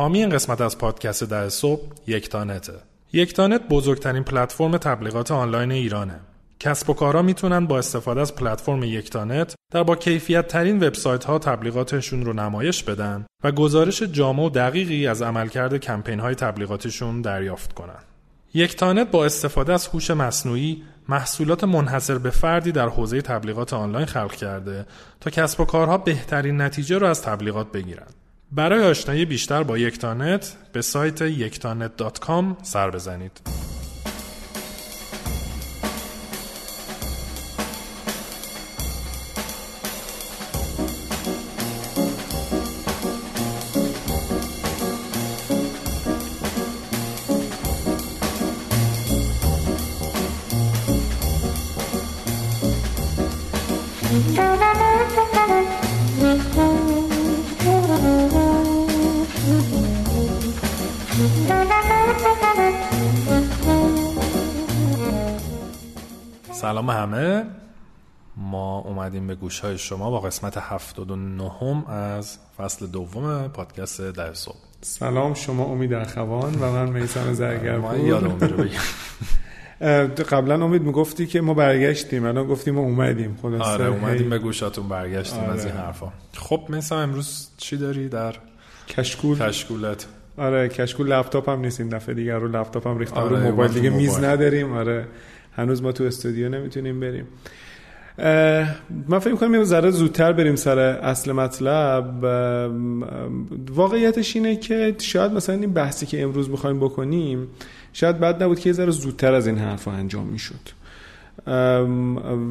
حامی این قسمت از پادکست ده صبح یکتانته یکتانت بزرگترین پلتفرم تبلیغات آنلاین ایرانه کسب و کارها می‌تونن با استفاده از پلتفرم یکتانت در با کیفیت ترین وبسایت ها تبلیغاتشون رو نمایش بدن و گزارش جامع و دقیقی از عملکرد کمپین های تبلیغاتشون دریافت کنن. یکتانت با استفاده از هوش مصنوعی محصولات منحصر به فردی در حوزه تبلیغات آنلاین خلق کرده تا کسب و کارها بهترین نتیجه رو از تبلیغات بگیرن. برای آشنایی بیشتر با یکتانت به سایت یکتانت سر بزنید. سلام همه. ما اومدیم به گوش های شما با قسمت 79 از فصل دوم پادکست در صبح. سلام شما امید اخوان و من میسان زرگر ما قبلا امید می‌گفتی که ما برگشتیم الان گفتیم ما اومدیم. خلاص آره اومدیم به گوشاتون برگشتیم آره. از این حرفا. خب مثلا امروز چی داری در کشکول؟ کشکولت؟ آره کشکول لپتاپ هم نیست این دفعه دیگه رو لپتاپ هم ریختم آره رو موبایل دیگه میز نداریم. آره. هنوز ما تو استودیو نمی‌تونیم بریم. من فکر کنم یه ذره زودتر بریم سر اصل مطلب. واقعیتش اینه که شاید مثلا این بحثی که امروز می‌خوایم بکنیم شاید بد نبود که یه ذره زودتر از این حرفا انجام می‌شد.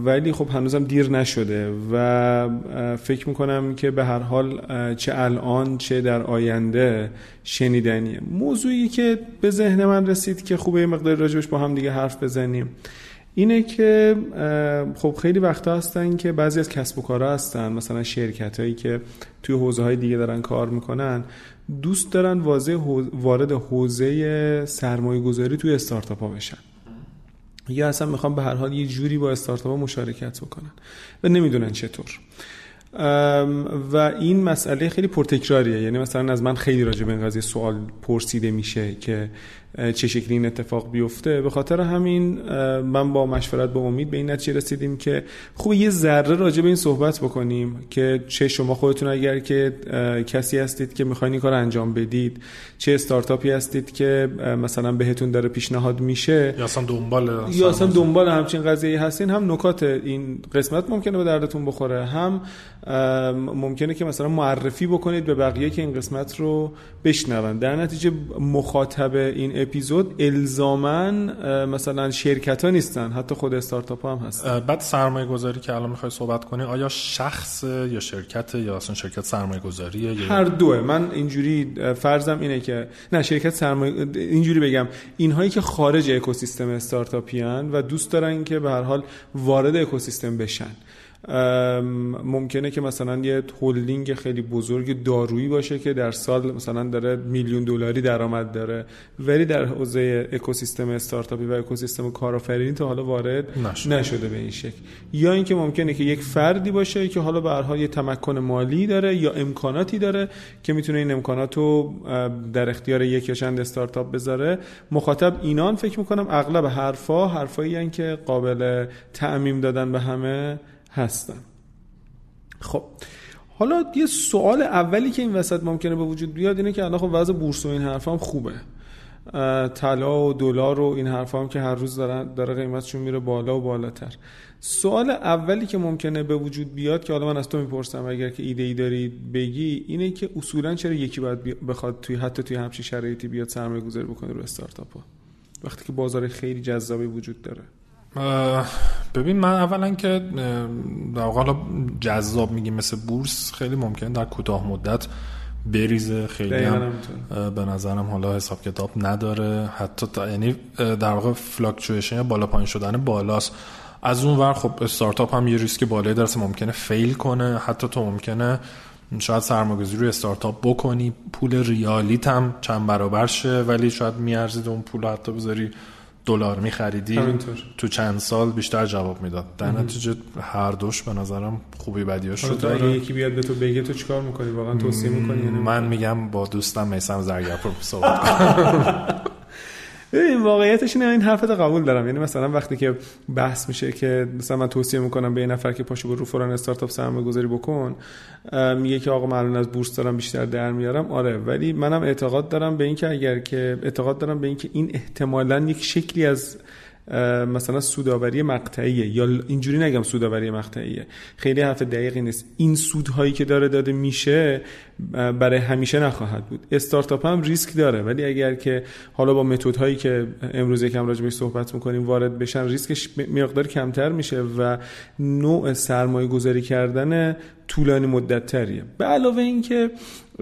ولی خب هنوزم دیر نشده و فکر می‌کنم که به هر حال چه الان چه در آینده شنیدنیه. موضوعی که به ذهن من رسید که خوبه مقدار راجبش با هم دیگه حرف بزنیم اینه که خب خیلی وقتا هستن که بعضی از کسب و کارها هستن مثلا شرکت هایی که توی حوزه های دیگه دارن کار می‌کنن دوست دارن وارد حوزه سرمایه گذاری توی استارتاپ ها بشن. یا اصلا می‌خوام به هر حال یه جوری با استارتاپ مشارکت بکنن. و نمی‌دونن چطور. و این مسئله خیلی پرتکراریه. یعنی مثلا از من خیلی راجع به این قضیه سوال پرسیده میشه که چه شکلی این اتفاق بیفته. به خاطر همین من با مشورت به امید به این نتیجه رسیدیم که خوب یه ذره راجع به این صحبت بکنیم که چه شما خودتون اگر که کسی هستید که می‌خواین این کار انجام بدید چه استارتاپی هستید که مثلا بهتون داره پیشنهاد میشه. یا اصلا دنبال یا اصلا دنبال همچین قضیه هستین. هم نکات این قسمت ممکنه به دردتون بخوره هم ممکنه که مثلا معرفی بکنید به بقیه که این قسمت رو بشنون. در نتیجه مخاطب این اپیزود الزاما مثلا شرکت ها نیستن حتی خود استارتاپ هم هست بعد سرمایه گذاری که الان می‌خوای صحبت کنی آیا شخص یا شرکت یا اصلا شرکت سرمایه گذاریه هر دوه. من اینجوری فرضم اینه که نه شرکت سرمایه اینجوری بگم. اینهایی که خارج اکوسیستم استارتاپی و دوست دارن که به هر حال وارد اکوسیستم بشن. ممکنه که مثلا یه هولدینگ خیلی بزرگ دارویی باشه که در سال مثلا داره میلیون دلاری درآمد داره. ولی در حوزه اکوسیستم استارتاپی و اکوسیستم کارآفرینی تا حالا وارد نشده. نشده به این شکل. یا اینکه ممکنه که یک فردی باشه که حالا به هر یه تمکن مالی داره یا امکاناتی داره که می‌تونه این امکانات رو در اختیار یک یا چند استارتاپ بذاره. مخاطب اینان فکر می‌کنم اغلب حرفا حرفایی که قابل تعمیم دادن به همه. هستن. خب حالا یه سوال اولی که این وسط ممکنه به وجود بیاد اینه که الان خب وضع بورس و این حرفا هم خوبه. طلا و دلار و این حرفا هم که هر روز دارن داره قیمتشون میره بالا و بالاتر. سوال اولی که ممکنه به وجود بیاد که حالا من از تو می‌پرسم اگر که ایده ای داری بگی اینه که اصولا چرا یکی باید بخواد توی حتی توی همچین شرایطی بیاد سرمایه گذاری بکنه رو استارتاپ ها وقتی که بازار خیلی جذابی وجود داره. ببین من اولا که در حالا جذاب میگیم مثل بورس خیلی ممکن در کوتاه مدت بریزه. خیلی هم به نظرم حالا حساب کتاب نداره. حتی تا یعنی در واقع fluctuation یا بالا پایین شدن بالاست. از اون ور خب استارتاپ هم یه ریسک بالایی داره ممکنه fail کنه. حتی تو ممکنه شاید سرمایه‌گذاری روی استارتاپ بکنی. پول ریالیت هم چند برابر شه ولی شاید میارزید اون پول حتی بذاری دلار میخریدی. تو چند سال بیشتر جواب می‌داد. در نتیجه هر دوش به نظرم خوبی بدیاش رو داره یکی بیاد به تو بگه تو چیکار می‌کنی؟ واقعا توصیه می‌کنی یعنی من میگم با دوستم میسم زرگرپور صحبت کنم. این واقعیتش اینه این حرفت قبول دارم. یعنی مثلا وقتی که بحث میشه که مثلا من توصیه می‌کنم به این نفر که پاشو برو فلان استارتاپ سرمایه گذاری بکن میگه که آقا من از بورس دارم بیشتر در میارم آره. ولی منم اعتقاد دارم به اینکه اگر که اعتقاد دارم به اینکه این احتمالا یک شکلی از مثلا سوداوری مقطعیه یا اینجوری نگم سوداوری مقطعیه. خیلی حرف دقیقی نیست. این سودهایی که داره داده میشه برای همیشه نخواهد بود. استارتاپ هم ریسک داره ولی اگر که حالا با متدهایی که امروز یکم راجع بهش صحبت می‌کنیم وارد بشن ریسکش مقدار کمتر میشه و نوع سرمایه گذاری کردن طولانی مدت تریه. به علاوه اینکه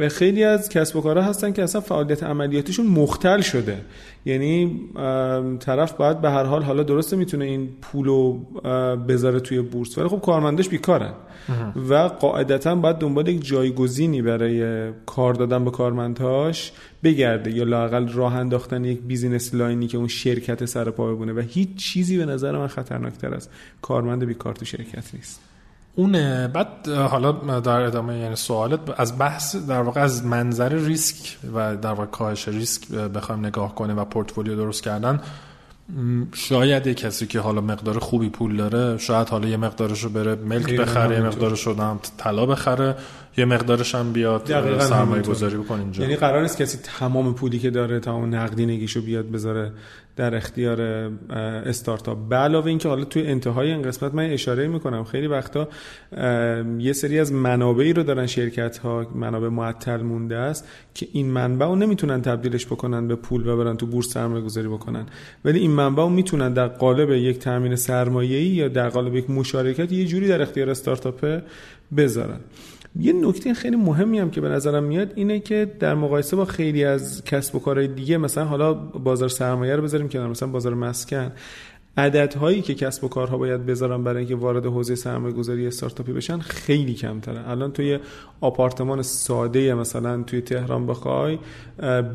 خیلی از کسب و کارها هستن که اصلا فعالیت عملیاتیشون مختل شده. یعنی طرف باید به هر حال حالا درسته می‌تونه این پولو بذاره توی بورس ولی خب کارمندش بیکارن. و قاعدتا باید دنبال یک جایگزینی برای کار دادن به کارمندهاش بگرده یا لاقل راه انداختن یک business line ی که اون شرکت سر پا بمونه و هیچ چیزی به نظر من خطرناکتر از کارمند بیکار تو شرکت نیست. اونه بعد حالا در ادامه یعنی سوالت از بحث در واقع از منظر ریسک و در واقع کاهش ریسک بخوایم نگاه کنیم و پورتفولیو درست کردن شاید یه کسی که حالا مقدار خوبی پول داره شاید حالا یه مقدارش رو بره ملک بخره یه. مقدارش رو طلا بخره یه مقدارش هم بیاد دقیقاً سرمایه. گذاری بکن اینجا. یعنی قرار نیست کسی تمام پولی که داره تمام نقدینگیشو بیاد بذاره در اختیار استارتاپ. به علاوه اینکه حالا توی انتهای این قسمت من اشاره می‌کنم خیلی وقتا یه سری از منابعی رو دارن شرکت ها منابع معطل مونده است که این منبع رو نمی‌تونن تبدیلش بکنن به پول و برن تو بورس سرمایه گذاری بکنن. ولی این منبع رو می‌تونن در قالب یک تامین سرمایه‌ای یا در قالب یک مشارکت یه جوری در اختیار استارتاپ بذارن. یه نکته خیلی مهمی هم که به نظرم میاد اینه که در مقایسه با خیلی از کسب و کارهای دیگه مثلا حالا بازار سرمایه رو بذاریم کنار مثلا بازار مسکن. عددهایی که کسب و کارها باید بذارن برای اینکه وارد حوزه سرمایه گذاری استارتاپی بشن خیلی کمتره. الان توی آپارتمان ساده مثلا توی تهران بخوای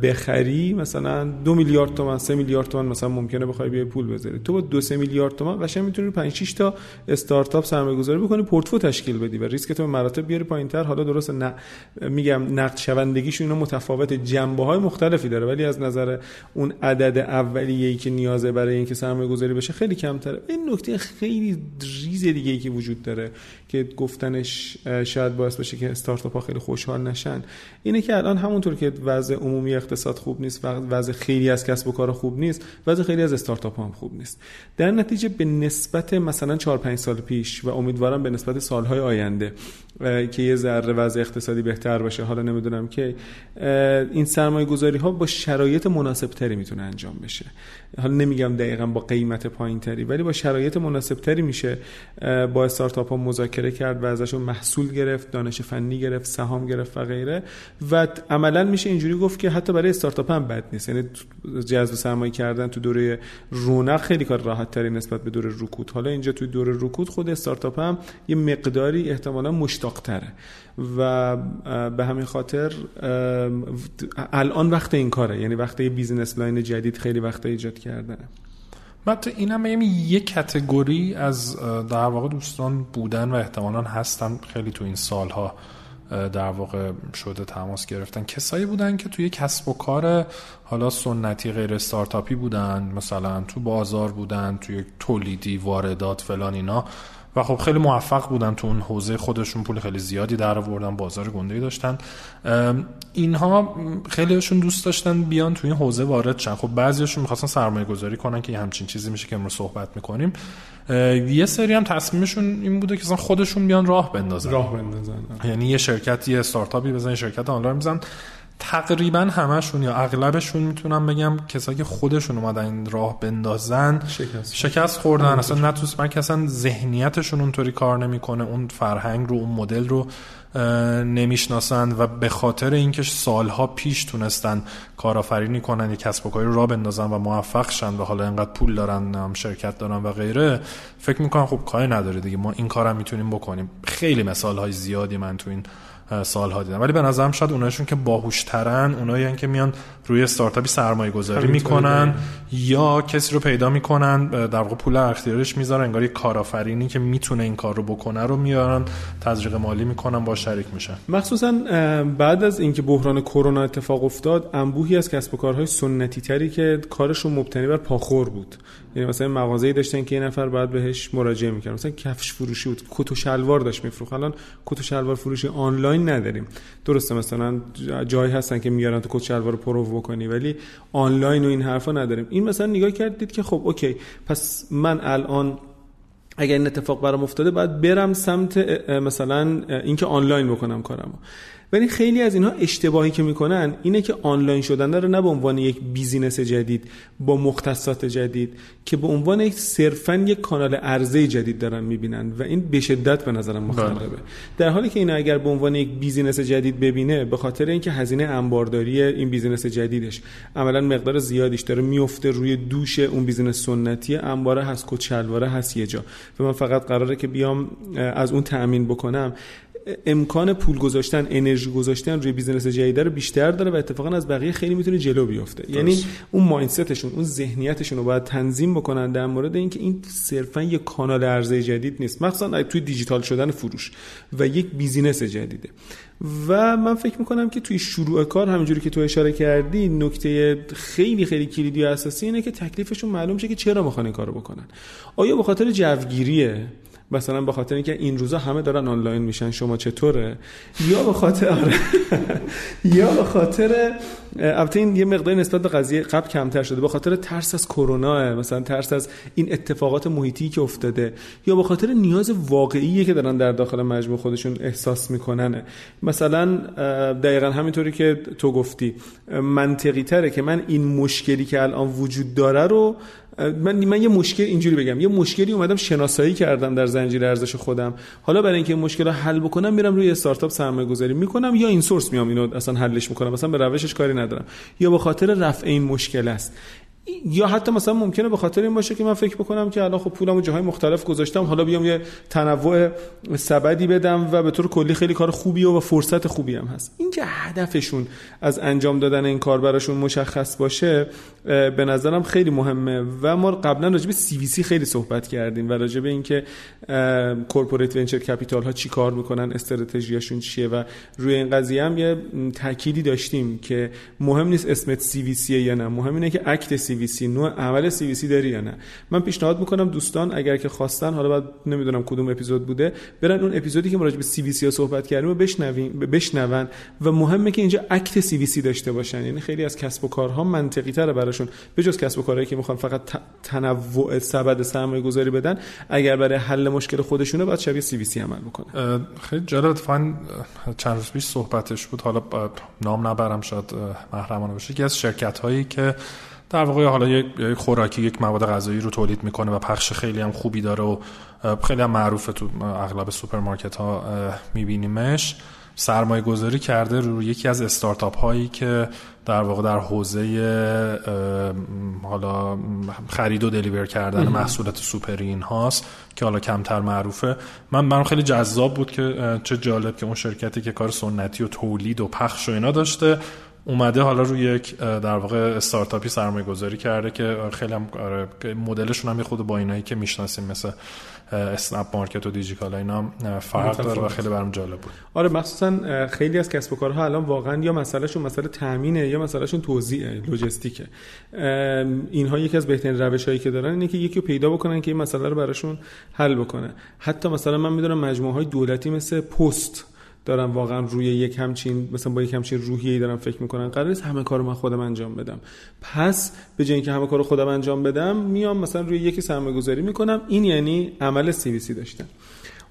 بخری مثلا دو میلیارد تومن سه میلیارد تومن مثلا ممکنه بخوای بیای پول بذاری. تو با دو سه میلیارد تومن قشنگ می‌تونی 5 6 تا استارتاپ سرمایه گذاری بکنی پورتفو تشکیل بدی و ریسک تو مراتب بیاری پایینتر. حالا درست نه میگم نقد شوندگیشون اینا متفاوت جنبه های مختلفی داره. ولی از نظر اون عدد اولیه‌ای که نیازه برای اینکه سرمایه گذاری خیلی کمتره. این نکته خیلی ریز دیگه ای که وجود داره که گفتنش شاید باعث بشه که استارتاپ ها خیلی خوشحال نشن اینه که الان همونطور که وضع عمومی اقتصاد خوب نیست وضع خیلی از کسب و کار خوب نیست وضع خیلی از استارتاپ هم خوب نیست. در نتیجه به نسبت مثلا 4 5 سال پیش و امیدوارم به نسبت سالهای آینده که یه ذره وضع اقتصادی بهتر باشه حالا نمی‌دونم که این سرمایه گذاری ها با شرایط مناسب تری می‌تونه انجام بشه. حالا نمیگم دقیقا با قیمت پایین تری ولی با شرایط مناسب تری میشه با استارتاپ ها مذاکره کرد و ازشون محصول گرفت دانش فنی گرفت سهام گرفت و غیره. و عملا میشه اینجوری گفت که حتی برای استارتاپ هم بد نیست. یعنی جذب سرمایه کردن تو دوره رونق خیلی کار راحت تری نسبت به دوره رکود. حالا اینجا توی دوره رکود خود استارتاپ هم یه مقداری احتمالا مشتاق تره و به همین خاطر الان وقت این کاره. یعنی وقت یه business line جدید خیلی وقت ایجاد کردنه. بعد این هم بگم یک کتگوری از در واقع دوستان بودن و احتمالا هستن خیلی تو این سالها در واقع شده تماس گرفتن. کسایی بودن که توی کسب و کار حالا سنتی غیر استارتاپی بودن مثلا تو بازار بودن توی تولیدی واردات فلان اینا. و خب خیلی موفق بودن تو اون حوزه. خودشون پول خیلی زیادی در آوردن بازار گنده داشتن. اینها خیلیشون دوست داشتن بیان توی این حوزه وارد شن. خب بعضیشون می‌خواستن سرمایه گذاری کنن که یه همچین چیزی میشه که امروز صحبت می‌کنیم. یه سری هم تصمیمشون این بوده که خودشون بیان راه بندازن. راه بندازن. یعنی یه شرکت یه استارتاپی بزن یه شرکت آنلاین بزن تقریبا همشون یا اغلبشون می‌تونم بگم کسایی که خودشون اومدن این راه بندازن شکست. شکست خوردن. اصلا نه تو اصلا ذهنیتشون اونطوری کار نمی‌کنه. اون فرهنگ رو اون مدل رو نمی‌شناسن و به خاطر اینکه سالها پیش تونستن کارآفرینی کنن یه کسب و کاری رو راه بندازن و موفق شن و حالا انقدر پول دارن هم شرکت دارن و غیره فکر می‌کنم خب کاری نداره دیگه. ما این کارم می‌تونیم بکنیم. خیلی مثال های زیادی من تو این سالها دیدم. ولی به نظرم شاید اونایشون که باهوشترن اونایی که میان روی استارتاپی سرمایه گذاری می‌کنن یا کسی رو پیدا می‌کنن در واقع پول اختیارش می‌ذارن انگار یک کارآفرینی که می‌تونه این کار رو بکنه رو میارن تزریق مالی می‌کنن با شریک میشن. مخصوصا بعد از اینکه بحران کرونا اتفاق افتاد انبوهی از کسب و کارهای سنتی تری که کارشون مبتنی بر پاخور بود. یعنی مثلا مغازه‌ای داشتن که یه نفر بعد بهش مراجعه می‌کرد مثلا کفش فروشی بود کت و شلوار داشت میفروخت. الان کت و شلوار فروشی آنلاین نداریم. درسته مثلا جایی هستن که میارن تو کت شلوار پرو بکنی ولی آنلاین و این حرفا نداریم. این مثلا نگاه کردید که خب okay پس من الان اگر این اتفاق برام افتاده باید برم سمت مثلا اینکه آنلاین بکنم کارمو. ولی خیلی از اینها اشتباهی که می‌کنن اینه که آنلاین شدن رو نه به عنوان یک business جدید با مختصات جدید که به عنوان یک صرفا یک کانال عرضه جدید دارن می‌بینن و این به شدت به نظرم مخربه بله. در حالی که این اگر به عنوان یک business جدید ببینه به خاطر اینکه هزینه انبارداری این business جدیدش عملا مقدار زیادیش داره میفته روی دوش اون business سنتی انباره هست کچلواره هست یه جا. و من فقط قراره که بیام از اون تأمین بکنم. امکان پول گذاشتن انرژی گذاشتن روی business جدید رو بیشتر داره و اتفاقا از بقیه خیلی می‌تونه جلو بیفته. یعنی اون mindset شون اون ذهنیتشون رو باید تنظیم بکنن در مورد اینکه این صرفا یک کانال عرضه جدید نیست. مخصوصا توی دیجیتال شدن فروش و یک business جدیده. و من فکر می‌کنم که توی شروع کار همینجوری که تو اشاره کردی نکته خیلی خیلی کلیدی و اساسی اینه که تکلیفشون معلوم شه که چرا می‌خوان این کارو بکنن. آیا به خاطر جوگیریه؟ مثلا به خاطر اینکه این روزا همه دارن آنلاین میشن شما چطوره؟ یا به خاطر آره. یا به خاطر البته این یه مقدار نسبت به قضیه قبل کمتر شده. به خاطر ترس از کرونا مثلا ترس از این اتفاقات محیطی که افتاده. یا به خاطر نیاز واقعی که دارن در داخل مجموع خودشون احساس می‌کنن. مثلا دقیقا همینطوری که تو گفتی. منطقی تره که من این مشکلی که الان وجود داره رو من من یه مشکل اینجوری بگم. یه مشکلی اومدم شناسایی کردم در زنجیره ارزش خودم. حالا برای اینکه مشکل رو حل بکنم میرم روی استارتاپ سرمایه گذاری می‌کنم یا این سورس میام اینو اصلا حلش می‌کنم. مثلا به روشش کاری ندارم. یا به خاطر رفع این مشکل است. یا حتی مثلا ممکنه به خاطر این باشه که من فکر بکنم که الان خب پولمو جاهای مختلف گذاشتم حالا بیام یه تنوع سبدی بدم و به طور کلی خیلی کار خوبی و, فرصت خوبی هم هست. این که هدفشون از انجام دادن این کار براشون مشخص باشه به نظرم خیلی مهمه. و ما قبلا راجع به CVC خیلی صحبت کردیم و راجع به اینکه corporate venture capital ها چی کار می‌کنن استراتژیاشون چیه و روی این قضیه هم یه تأکیدی داشتیم که مهم نیست اسمت CVC یا نه. مهم اینه که act CVC نوع عمل CVC داری یا نه. من پیشنهاد می‌کنم دوستان اگر که خواستن حالا بعد نمی‌دونم کدوم اپیزود بوده برن اون اپیزودی که ما راجع به سی وی سی صحبت کردیم و بشنویم بشنون. و مهمه که اینجا اکت سی وی سی داشته باشن. یعنی خیلی از کسب و کارها منطقی تره براشون به جز کسب و کارهایی که می‌خوان فقط تنوع سبد سرمایه گذاری بدن اگر برای حل مشکل خودشونه باید شبیه سی وی سی عمل بکنه. خیلی جالب فن چند روز پیش صحبتش بود. حالا نام نبرم شاید محرمانه باشه. که از شرکت هایی که در واقع حالا یک خوراکی یک مواد غذایی رو تولید می‌کنه و پخش خیلی هم خوبی داره و خیلی هم معروفه تو اغلب سوپرمارکت ها میبینیمش. سرمایه گذاری کرده رو یکی از استارتاپ هایی که در واقع در حوزه حالا خرید و deliver کردن محصولات سوپرین هاست که حالا کمتر معروفه. من من خیلی جذاب بود که چه جالب که اون شرکتی که کار سنتی و تولید و پخش و اینا داشته اومده حالا روی یک در واقع استارتاپی سرمایه گذاری کرده که خیلی هم آره، مدلشون هم خود با اینایی که می‌شناسیم مثل اسنپ مارکت و دیجیکالا اینا فرق داره و خیلی برام جالب بود. آره مخصوصا خیلی از کسب و کارها الان واقعا یا مسئلهشون مسئله تامینه یا مسئلهشون توزیع لوجستیکه. اینها یکی از بهترین روش هایی که دارن اینه که یکی رو پیدا بکنن که این مسئله رو براشون حل بکنه. حتی مثلا من می‌دونم مجموعه های دولتی مثل پست دارن واقعا روی یک همچین مثلا با یک همچین روحیه‌ای دارن فکر می‌کنن قرار نیست همه کارو من خودم انجام بدم. پس به جای اینکه همه کارو خودم انجام بدم میام مثلا روی یکی سرمایه گذاری می‌کنم. این یعنی عمل سی سی داشتن.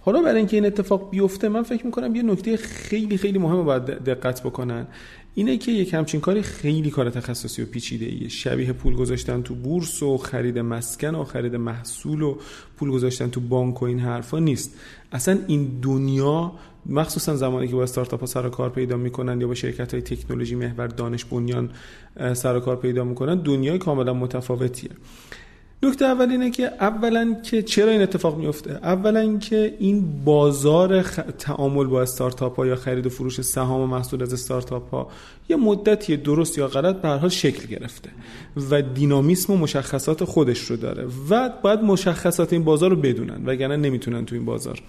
حالا برای اینکه این اتفاق بیفته من فکر می‌کنم یه نکته خیلی خیلی مهمه باید دقت بکنن. اینه که یک همچین کاری خیلی کار تخصصی و پیچیده ایه شبیه پول گذاشتن تو بورس و خرید مسکن و خرید محصول و پول گذاشتن تو بانک و این حرفا نیست. اصلا این دنیا مخصوصا زمانی که با استارتاپ ها سر کار پیدا می‌کنن یا با شرکت های تکنولوژی محور دانش بنیان سر کار پیدا می‌کنن دنیای کاملا متفاوتیه. نکته اول اینه که اولا که چرا این اتفاق میفته اولا که این بازار خ... تعامل با استارتاپ ها یا خرید و فروش سهام و محصول از استارتاپ ها یه مدتی درست یا غلط به حال شکل گرفته و دینامیسم و مشخصات خودش رو داره و باید مشخصات این بازار رو بدونن وگرنه نمی‌تونن تو این بازار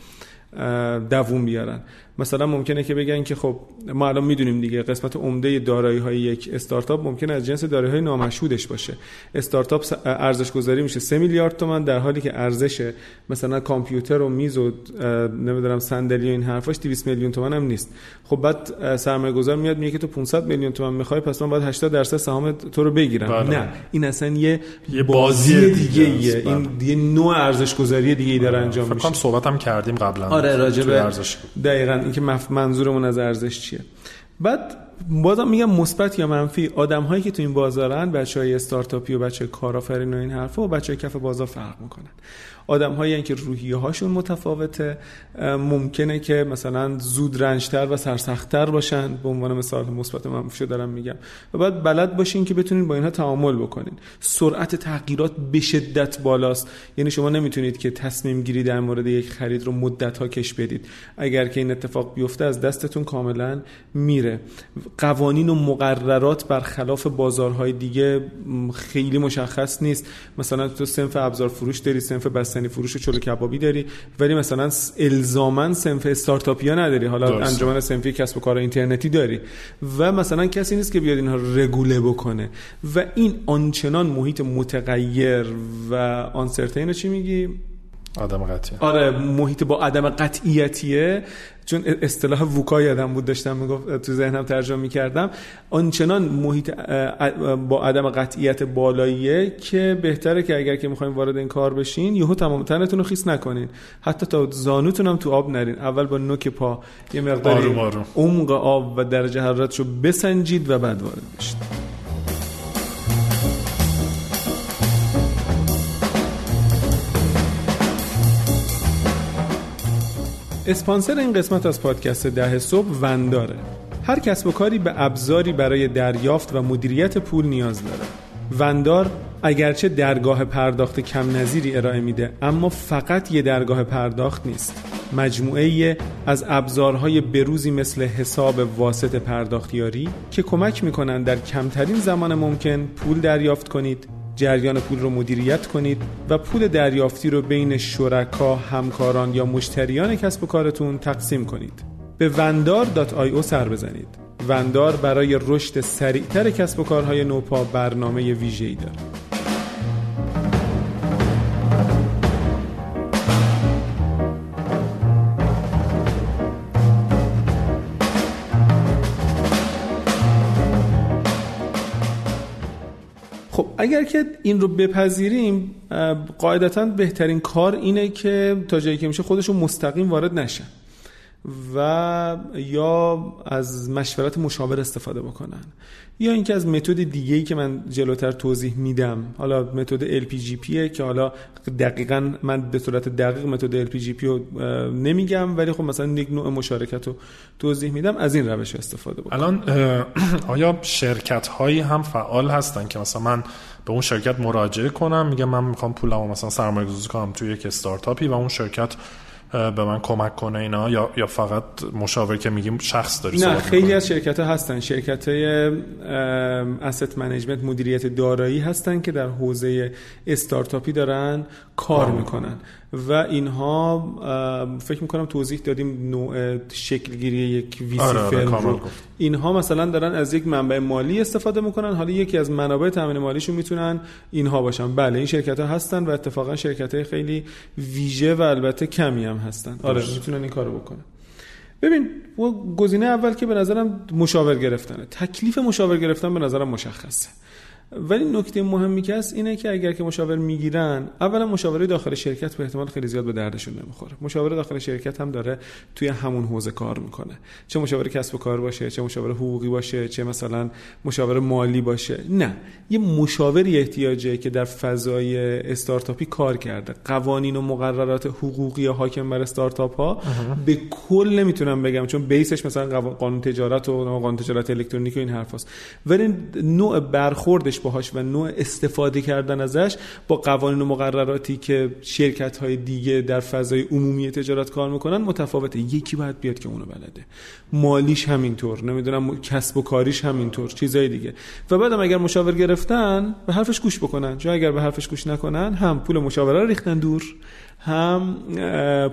دووم بیارن. مثلا ممکنه که بگن که خب ما الان می‌دونیم دیگه قسمت عمده دارایی های یک استارتاپ ممکنه از جنس دارایی های نامشهودش باشه. استارتاپ ارزش گذاری میشه 3 میلیارد تومان در حالی که ارزش مثلا کامپیوتر و میز و نمی‌دونم صندلی و این حرفاش 200 میلیون تومان هم نیست. خب بعد سرمایه گذار میاد میگه که تو 500 میلیون تومان می‌خوای پس من باید 80 درصد سهام تو رو بگیرم. بله. نه این اصلا یه, یه بازی دیگه, دیگه بله. این دیگه نوع ارزش گذاری دیگه ای داره بله. انجام میشه. فکر صحبت هم کردیم قبلا. آره راجع به ارزش. دقیقاً. اینکه منظورمون از ارزش چیه. بعد بازم میگم مثبت یا منفی آدم هایی که تو این بازارن بچه های استارتاپی و بچه کارآفرین و این حرفا و بچه های کف بازار فرق می‌کنن. آدم هایی که روحیه هاشون متفاوته. ممکنه که مثلا زود رنجتر و سرسختتر باشن. به عنوان مثال مثبت منفی دارم میگم. و بعد بلد باشین که بتونین با اینها تعامل بکنین. سرعت تغییرات به شدت بالاست. یعنی شما نمی‌تونید که تصمیم گیری در مورد یک خرید رو مدت ها کش بدید. اگر که این اتفاق بیفته از دستتون کاملا میره. قوانین و مقررات برخلاف بازارهای دیگه خیلی مشخص نیست. مثلا تو سنف ابزار فروش داری سنف بستنی فروش چلو کبابی داری ولی مثلا الزاما سنف استارتاپی ها نداری. حالا انجمن سنفی کسب و کار اینترنتی داری. و مثلا کسی نیست که بیاد اینها رگوله بکنه. و این آنچنان محیط متغیر و آنسرتین چی میگی؟ آدم قطعی آره محیط با عدم قطعیتیه. چون اصطلاح ووکا یادم بود داشتم می‌گفت تو ذهنم ترجمه می‌کردم. آنچنان محیط با عدم قطعیت بالاییه که بهتره که اگر که می‌خوایم وارد این کار بشین یهو تمام تنتون رو خیس نکنین. حتی تا زانوتون هم تو آب نرین. اول با نوک پا یه مقداری عمق آب و درجه حرارتش رو بسنجید و بعد وارد بشید اسپانسر این قسمت از پادکست ده صبح ونداره. هر کسب و کاری به ابزاری برای دریافت و مدیریت پول نیاز داره. وندار اگرچه درگاه پرداخت کم نظیری ارائه میده اما فقط یه درگاه پرداخت نیست. مجموعه از ابزارهای بروزی مثل حساب واسط پرداختیاری که کمک می‌کنن در کمترین زمان ممکن پول دریافت کنید جریان پول رو مدیریت کنید و پول دریافتی رو بین شرکا، همکاران یا مشتریان کسب و کارتون تقسیم کنید. به وندار.io سر بزنید. وندار برای رشد سریعتر کسب و کارهای نوپا برنامه ویژه‌ای دارد. اگر که این رو بپذیریم قاعدتا بهترین کار اینه که تا جایی که میشه خودشون مستقیم وارد نشن و یا از مشورت مشاور استفاده بکنن یا اینکه از متد دیگه که من جلوتر توضیح میدم. حالا متد LPGP که حالا دقیقا من به صورت دقیق متد LPGP رو نمیگم ولی خب مثلا یک نوع مشارکت رو توضیح میدم از این روش استفاده بکنم. الان آیا شرکت هایی هم فعال هستن که مثلا من به اون شرکت مراجعه کنم. میگم من می‌خوام پولمو مثلا سرمایه گذاری کنم توی یک استارتاپی و اون شرکت به من کمک کنه اینا. یا یا فقط مشاور که میگیم شخص داری نه خیلی از شرکت ها هستن. شرکت های asset management مدیریت دارایی هستن که در حوزه استارتاپی دارن کار می‌کنن. و اینها فکر می‌کنم توضیح دادیم نوع شکلگیری یک VC آره, آره، فرم رو. اینها مثلا دارن از یک منبع مالی استفاده می‌کنن. حالا یکی از منابع تامین مالیشون می‌تونن اینها باشن. بله این شرکت ها هستن و اتفاقا شرکت های خیلی ویژه و البته کمی هم هستن. آره می‌تونن این کارو بکنن. ببین گزینه اول که به نظرم مشاور گرفتنه. تکلیف مشاور گرفتن به نظرم مشخصه. ولی نکته مهمی که هست اینه که اگر که مشاور می‌گیرن اولا مشاوره داخل شرکت به احتمال خیلی زیاد به دردشون نمی‌خوره. مشاوره داخل شرکت هم داره توی همون حوزه کار می‌کنه. چه مشاوره کسب و کار باشه چه مشاوره حقوقی باشه چه مثلا مشاوره مالی باشه. نه. یه مشاوری احتیاجه که در فضای استارتاپی کار کرده. قوانین و مقررات حقوقی حاکم بر استارتاپ ها به کل نمی‌تونم بگم چون بیسش مثلا قانون تجارت و قانون تجارت الکترونیک و این حرفاست. ولی نوع برخوردش باهاش و نوع استفاده کردن ازش با قوانین و مقرراتی که شرکت های دیگه در فضای عمومی تجارت کار می‌کنن متفاوته. یکی باید بیاد که اونو بلده. مالیش همینطور. نمی‌دونم کسب و کاریش همینطور. چیزای دیگه. و بعدم اگر مشاور گرفتن به حرفش گوش بکنن. چون اگر به حرفش گوش نکنن هم پول مشاوره رو ریختن دور هم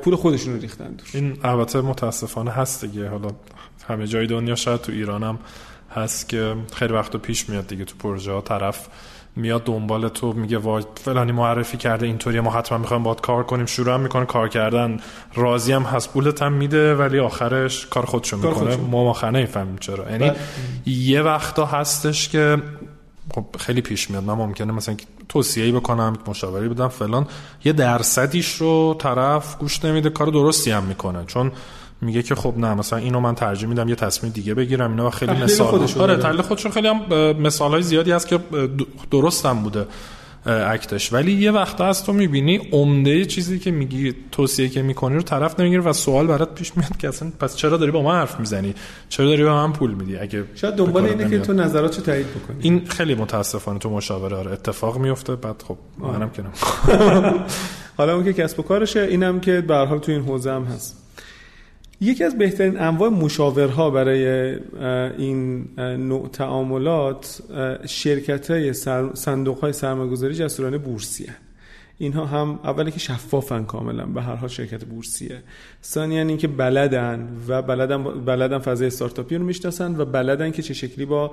پول خودشون رو ریختن دور. این البته متاسفانه هست دیگه. حالا همه جای دنیا شاید تو ایرانم هست که خیلی وقت پیش میاد دیگه تو پروژه ها طرف میاد دنبال تو میگه وای فلانی معرفی کرده اینطوری ما حتما می‌خوایم باید کار کنیم. شروع هم می‌کنه کار کردن. راضی هم هست پولت هم میده ولی آخرش کار خودشو می‌کنه. ما آخر نمی‌فهمیم چرا. یعنی بله. یه وقتا هستش که خب خیلی پیش میاد. من ممکنه مثلا توصیه‌ای بکنم مشاوری بدم فلان. یه درصدیش رو طرف گوش نمیده کار درستی هم می‌کنه. چون میگه که خب نه مثلا اینو من ترجیح میدم یه تصمیم دیگه بگیرم اینا خیلی مثال آره تحلیل خودشون خیلی هم مثال های زیادی هست که درستم بوده اکتش. ولی یه وقتا از تو می‌بینی عمده چیزی که میگی توصیه که می‌کنی رو طرف نمی‌گیره و سوال برات پیش میاد که اصلا پس چرا داری با ما حرف می‌زنی؟ چرا داری به من پول میدی؟ اگه شاید دنبال اینه که تو نظراتو تایید بکنی؟ این خیلی متاسفانه تو مشاوره آره. اتفاق میفته بعد خب منم که حالا اون که کسب و کارشه اینم که به حال تو این حوزه هم هست. یکی از بهترین انواع مشاورها برای این نوع تعاملات شرکت های صندوق های سرمایه‌گذاری جسورانه بورسیه اینها هم اولی که شفافن کاملا به هر حال شرکت بورسیه. ثانیا اینکه بلدن و بلدن بلدن فضای استارتاپی رو می‌شناسن و بلدن که چه شکلی با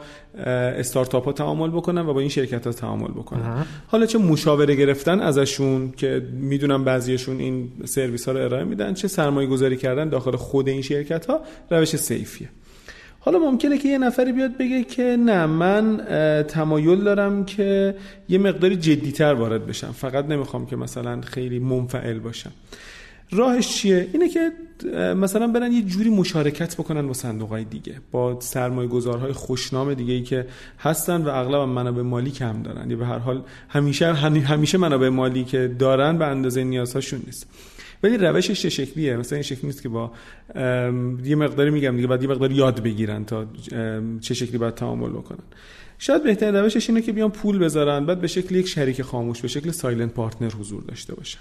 استارتاپ ها تعامل بکنن و با این شرکت ها تعامل بکنن. حالا چه مشاوره گرفتن ازشون که می‌دونم بعضیشون این سرویس ها رو ارائه میدن چه سرمایه گذاری کردن داخل خود این شرکت ها روش سیفیه. حالا ممکنه که یه نفری بیاد بگه که نه من تمایل دارم که یه مقداری جدیتر وارد بشم. فقط نمی‌خوام که مثلا خیلی منفعل باشم. راهش چیه؟ اینه که مثلا برن یه جوری مشارکت بکنن با صندوق های دیگه با سرمایه گذارهای خوشنام دیگه ای که هستن و اغلب منابع مالی کم دارن. یا به هر حال همیشه همیشه منابع مالی که دارن به اندازه نیازهاشون نیست. ولی روشش چه شکلیه. مثلا این شکلی نیست که با یه مقداری میگم دیگه بعد یه مقداری یاد بگیرن تا چه شکلی باید تعامل بکنن. شاید بهترین روشش اینه که بیان پول بذارن بعد به شکل یک شریک خاموش به شکل silent partner حضور داشته باشن.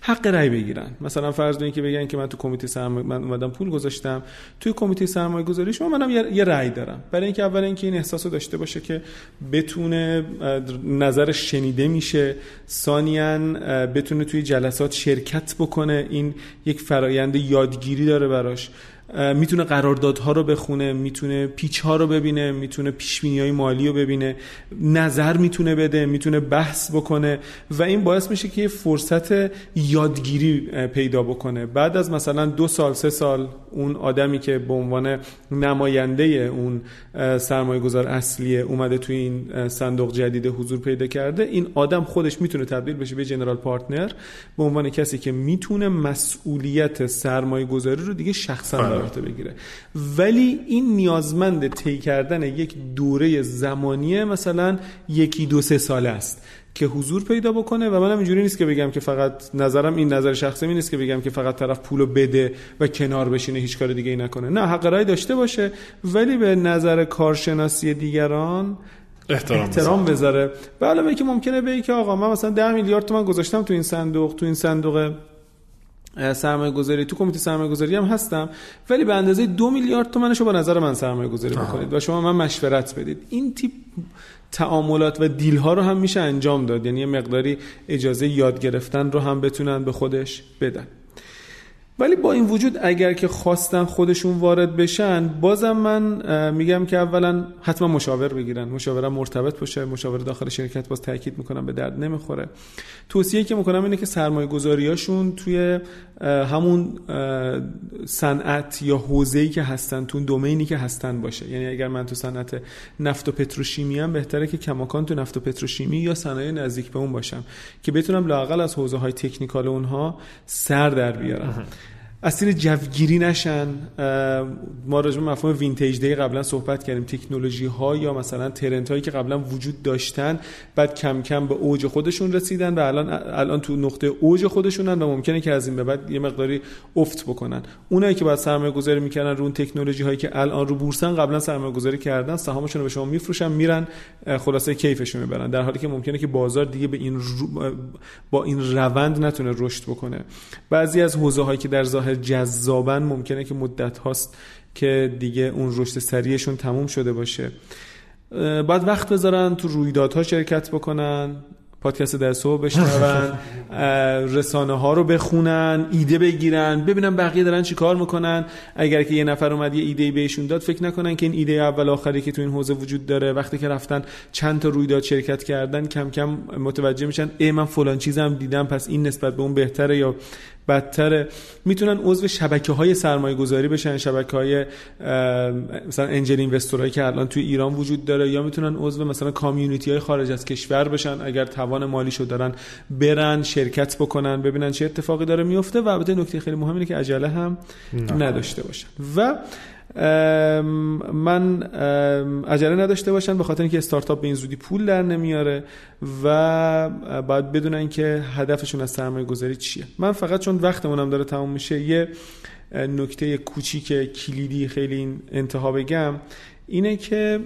حق رأی بگیرن. مثلا فرض که بگن که من تو کمیته سرمایه من اومدم پول گذاشتم. توی کمیته سرمایه گذاری شما منم یه رأی دارم. برای اینکه اول اینکه این احساس رو داشته باشه که بتونه نظرش شنیده میشه. ثانیا بتونه توی جلسات شرکت بکنه. این یک فرایند یادگیری داره براش. می‌تونه قراردادها رو بخونه می‌تونه پیچ ها رو ببینه می‌تونه پیش های مالی رو ببینه نظر می‌تونه بده می‌تونه بحث بکنه و این باعث میشه که یه فرصت یادگیری پیدا بکنه. بعد از مثلا دو سال سه سال اون آدمی که به عنوان نماینده اون سرمایه گذار اصلیه اومده توی این صندوق جدید حضور پیدا کرده این آدم خودش می‌تونه تبدیل بشه به جنرال پارتنر به عنوان کسی که می‌تونه مسئولیت سرمایه گذاری رو دیگه شخصا بله. بگیره. ولی این نیازمند طی کردن یک دوره زمانی مثلا یکی دو سه ساله است که حضور پیدا بکنه و منم اینجوری نیست که بگم که فقط نظرم این نظر شخصی می نیست که بگم که فقط طرف پولو بده و کنار بشینه هیچ کار دیگه ای نکنه. نه حق رای داشته باشه ولی به نظر کارشناسی دیگران احترام, احترام بذاره. و علاوه که ممکنه بگی که آقا من مثلا 10 میلیارد تومان گذاشتم تو این صندوق تو این صندوق سرمایه گذاری تو کمیته سرمایه گذاری هم هستم ولی به اندازه دو میلیارد تومنشو با نظر من سرمایه گذاری بکنید و شما من مشورت بدید. این تیپ تعاملات و دیل ها رو هم میشه انجام داد. یعنی یه مقداری اجازه یاد گرفتن رو هم بتونن به خودش بدن. ولی با این وجود اگر که خواستن خودشون وارد بشن بازم من میگم که اولا حتما مشاور بگیرن. مشاورم مرتبط باشه مشاور داخل شرکت باز تاکید می‌کنم به درد نمی‌خوره. توصیه که می‌کنم اینه که سرمایه گذاریاشون توی همون صنعت یا حوزه‌ای که هستن تو domain ی که هستن باشه. یعنی اگر من تو صنعت نفت و پتروشیمی هم بهتره که کماکان تو نفت و پتروشیمی یا صنایع نزدیک به اون باشم که بتونم لاقل از حوزه های technical اونها سر در بیارم. اسیر جوگیری نشن. ما راجع به مفهوم vintage day قبلا صحبت کردیم. تکنولوژی ها یا مثلا trend هایی که قبلا وجود داشتن بعد کم کم به اوج خودشون رسیدن و الان الان تو نقطه اوج خودشونن و ممکنه که از این به بعد یه مقداری افت بکنن. اونایی که بعد سرمایه گذاری می‌کنن رو اون تکنولوژی هایی که الان رو بورسن قبلا سرمایه گذاری کردن سهامشون رو به شما میفروشن میرن خلاصه کیفشون می‌برن. در حالی که ممکنه که بازار دیگه به این با این روند نتونه رشد بکنه. بعضی از حوزه هایی که در ظاهر جذابن ممکنه که مدت هاست که دیگه اون رشد سریعشون تموم شده باشه. باید وقت بذارن تو رویدادها شرکت بکنن پادکست در صبح بشنون رسانه ها رو بخونن ایده بگیرن ببینن بقیه دارن چی کار می‌کنن. اگر که یه نفر اومد یه ایده بهشون داد فکر نکنن که این ایده اول آخری که تو این حوزه وجود داره وقتی که رفتن چند تا رویداد شرکت کردن کم کم متوجه میشن ای من فلان چیزم دیدم پس این نسبت به اون بهتره یا بدتره. می‌تونن عضو شبکه های سرمایه گذاری بشن شبکه های مثلا انجل اینوستورایی که الان توی ایران وجود داره یا می‌تونن عضو مثلا کامیونیتی های خارج از کشور بشن اگر توان مالیشو دارن برن شرکت بکنن ببینن چه اتفاقی داره میفته و البته نکته خیلی مهمی که عجله هم نداشته باشن. و من عجله نداشته باشن به خاطر اینکه استارتاپ به این زودی پول در نمیاره و باید بدونن که هدفشون از سرمایه گذاری چیه. من فقط چون وقتمونم داره تموم میشه یه نکته کوچیک کلیدی خیلی انتها بگم اینه که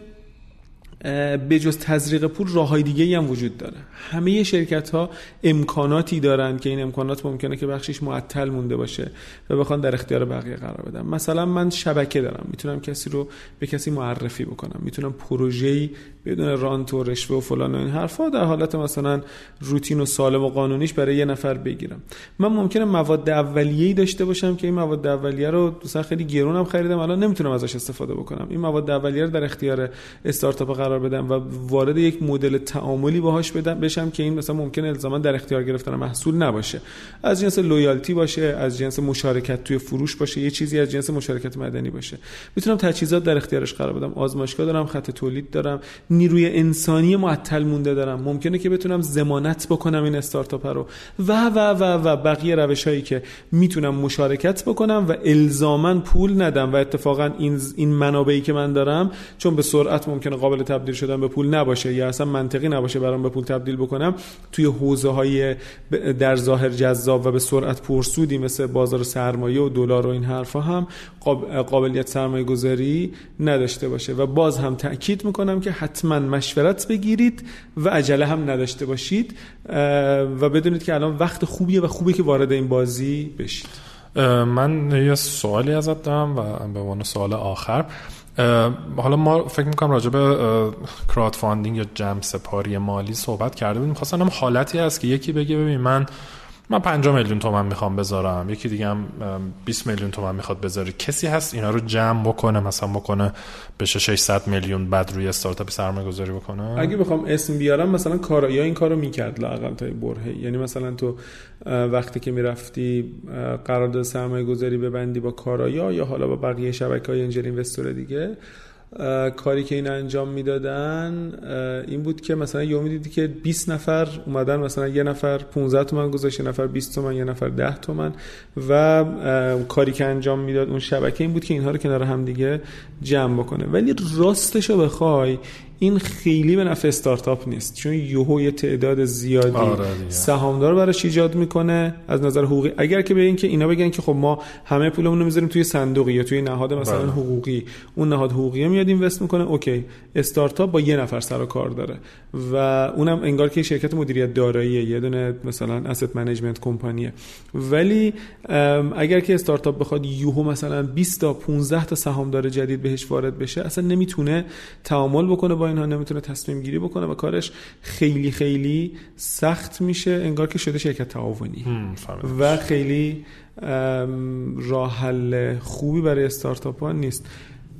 به جز تزریق پول راه های دیگه هم وجود داره. همه شرکت ها امکاناتی دارن که این امکانات ممکنه که بخشش معطل مونده باشه و بخوان در اختیار بقیه قرار بدن. مثلا من شبکه دارم. می‌تونم کسی رو به کسی معرفی بکنم. می‌تونم پروژه‌ای بدون رانت و رشوه و فلان و این حرفا در حالت مثلا روتین و سالم و قانونیش برای یه نفر بگیرم. من ممکنه مواد اولیه‌ای داشته باشم که این مواد اولیه رو دوستا خیلی گرونم خریدم الان نمی‌تونم ازش استفاده بکنم. این مواد اولیه رو در اختیار استارتاپ بدم و وارد یک مدل تعاملی باهاش بدم بشم که این مثلا ممکنه الزاما در اختیار گرفتن محصول نباشه. از جنس لویالتی باشه از جنس مشارکت توی فروش باشه یه چیزی از جنس مشارکت مدنی باشه. می‌تونم تجهیزات در اختیارش قرار بدم. آزمایشگاه دارم خط تولید دارم نیروی انسانی معطل مونده دارم. ممکنه که بتونم زمانت بکنم این استارتاپ رو. و و و و بقیه روش هایی که می‌تونم مشارکت بکنم و الزاما پول ندم و اتفاقا این این منابعی که من دارم چون به سرعت ممکنه قابل تبدیل شدن به پول نباشه یا اصلا منطقی نباشه برام به پول تبدیل بکنم توی حوزه های در ظاهر جذاب و به سرعت پرسودی مثل بازار سرمایه و دلار و این حرفا هم قابلیت سرمایه گذاری نداشته باشه. و باز هم تاکید می‌کنم که حتما مشورت بگیرید و عجله هم نداشته باشید و بدونید که الان وقت خوبیه و خوبه که وارد این بازی بشید. من یه سوالی ازت دارم و به عنوان سوال آخر. حالا ما فکر می‌کنم راجع به crowdfunding یا جمع سپاری مالی صحبت کرده بودیم. خواستم حالتی هست که یکی بگه ببین من من 5 میلیون تومن می‌خوام بذارم. یکی دیگه هم 20 میلیون تومن می‌خواد بذاره. کسی هست اینا رو جمع بکنه مثلا بکنه بشه 600 میلیون بعد روی استارتاپ سرمایه گذاری بکنه؟ اگه بخوام اسم بیارم مثلا کارا این کارو می‌کرد لاقل تا برهه. یعنی مثلا تو وقتی که می‌رفتی قرارداد سرمایه گذاری ببندی با کارایا یا حالا با بقیه شبکه های انجل دیگه کاری که این انجام می‌دادن این بود که مثلا یومی دیدی که 20 نفر اومدن مثلا یه نفر 15 تومن گذاشت یه نفر 20 تومن یه نفر 10 تومن و کاری که انجام می‌داد اون شبکه این بود که اینها رو کنار هم دیگه جمع بکنه. ولی راستش رو بخوای این خیلی به نفع استارتاپ نیست. چون یهو یه تعداد زیادی آره سهامدار براش ایجاد می‌کنه. از نظر حقوقی اگر که به این که اینا بگن که خب ما همه پولمون رو می‌ذاریم توی صندوقی یا توی نهاد مثلا بله. حقوقی اون نهاد حقوقی میاد invest می‌کنه okay. استارتاپ با یه نفر سر و کار داره. و اونم انگار که شرکت مدیریت داراییه یه دونه مثلا asset management company ه ولی اگر که استارتاپ بخواد یوهو مثلا 20 تا 15 تا سهامدار جدید بهش وارد بشه اصلا نمی‌تونه تعامل بکنه با اینها نمی‌تونه تصمیم گیری بکنه و کارش خیلی خیلی سخت میشه انگار که شده شرکت تعاونی. و خیلی راه حل خوبی برای استارتاپ ها نیست.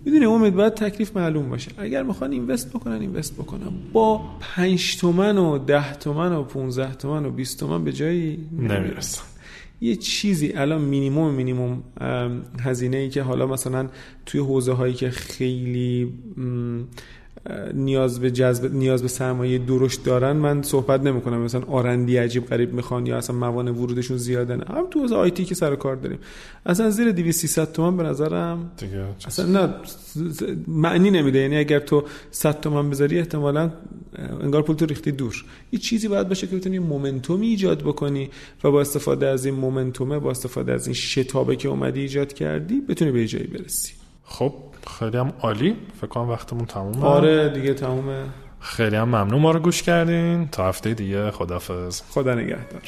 می‌دونی امید باید تکلیف معلوم باشه. اگر می‌خوان اینوست بکنن اینوست بکنن. با 5 تومن و 10 تومن و 15 تومن و 20 تومن به جایی نمی‌رسن. یه چیزی الان مینیموم مینیموم هزینه ای که حالا مثلا توی حوزه هایی که خیلی نیاز به جذب نیاز به سرمایه درشت دارن من صحبت نمی‌کنم. مثلا آرندی عجیب غریب می‌خوان یا اصلا موانع ورودشون زیاده نه. هم تو حوزه آیتی که سر کار داریم. اصلا زیر 200 300 تومن به نظرم دیگه اصلا نه معنی نمیده. یعنی اگر تو 100 تومن بذاری احتمالاً انگار پول تو ریختی دور. یه چیزی باید باشه که بتونی مومنتومی ایجاد بکنی و با استفاده از این مومنتومه با استفاده از این شتابه که اومدی ایجاد کردی بتونی به جایی برسی. خب خیلی هم عالی. فکر کنم وقتمون تمومه. آره دیگه تمومه. خیلی هم ممنون. ما رو گوش کردین. تا هفته دیگه خدافظ خدا نگهدار.